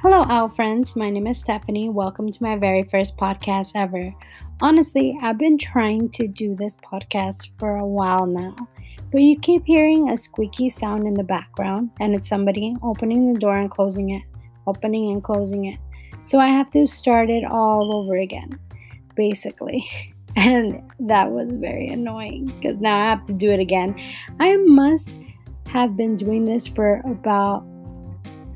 Hello, Owl friends. My name is Stephanie. Welcome to my very first podcast ever. Honestly, I've been trying to do this podcast for a while now, but you keep hearing a squeaky sound in the background, and it's somebody opening the door and closing it, opening and closing it. So I have to start it all over again, basically. And that was very annoying because now I have to do it again. I must have been doing this for about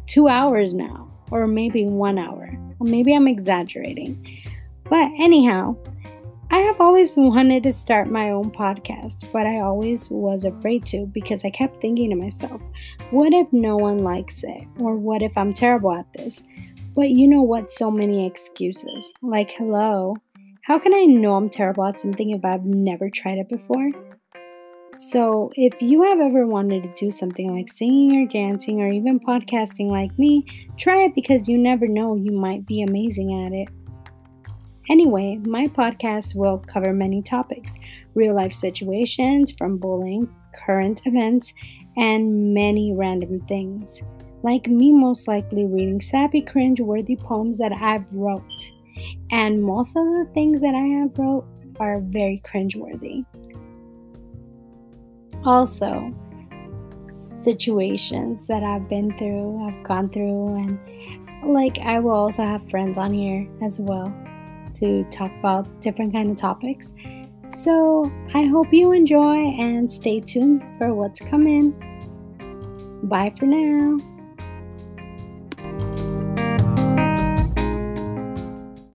two hours now, or maybe one hour. Maybe I'm exaggerating. But anyhow, I have always wanted to start my own podcast, but I always was afraid to because I kept thinking to myself, what if no one likes it? Or what if I'm terrible at this? But you know what? So many excuses. Like, hello, how can I know I'm terrible at something if I've never tried it before? So, if you have ever wanted to do something like singing or dancing or even podcasting like me, try it because you never know, you might be amazing at it. Anyway, my podcast will cover many topics real life situations, from bullying, current events, and many random things. Like me, most likely reading sappy, cringe worthy poems that I've wrote. And most of the things that I have wrote are very cringeworthy also situations that I've been through, I've gone through, and like I will also have friends on here as well to talk about different kind of topics. So I hope you enjoy and stay tuned for what's coming. Bye for now.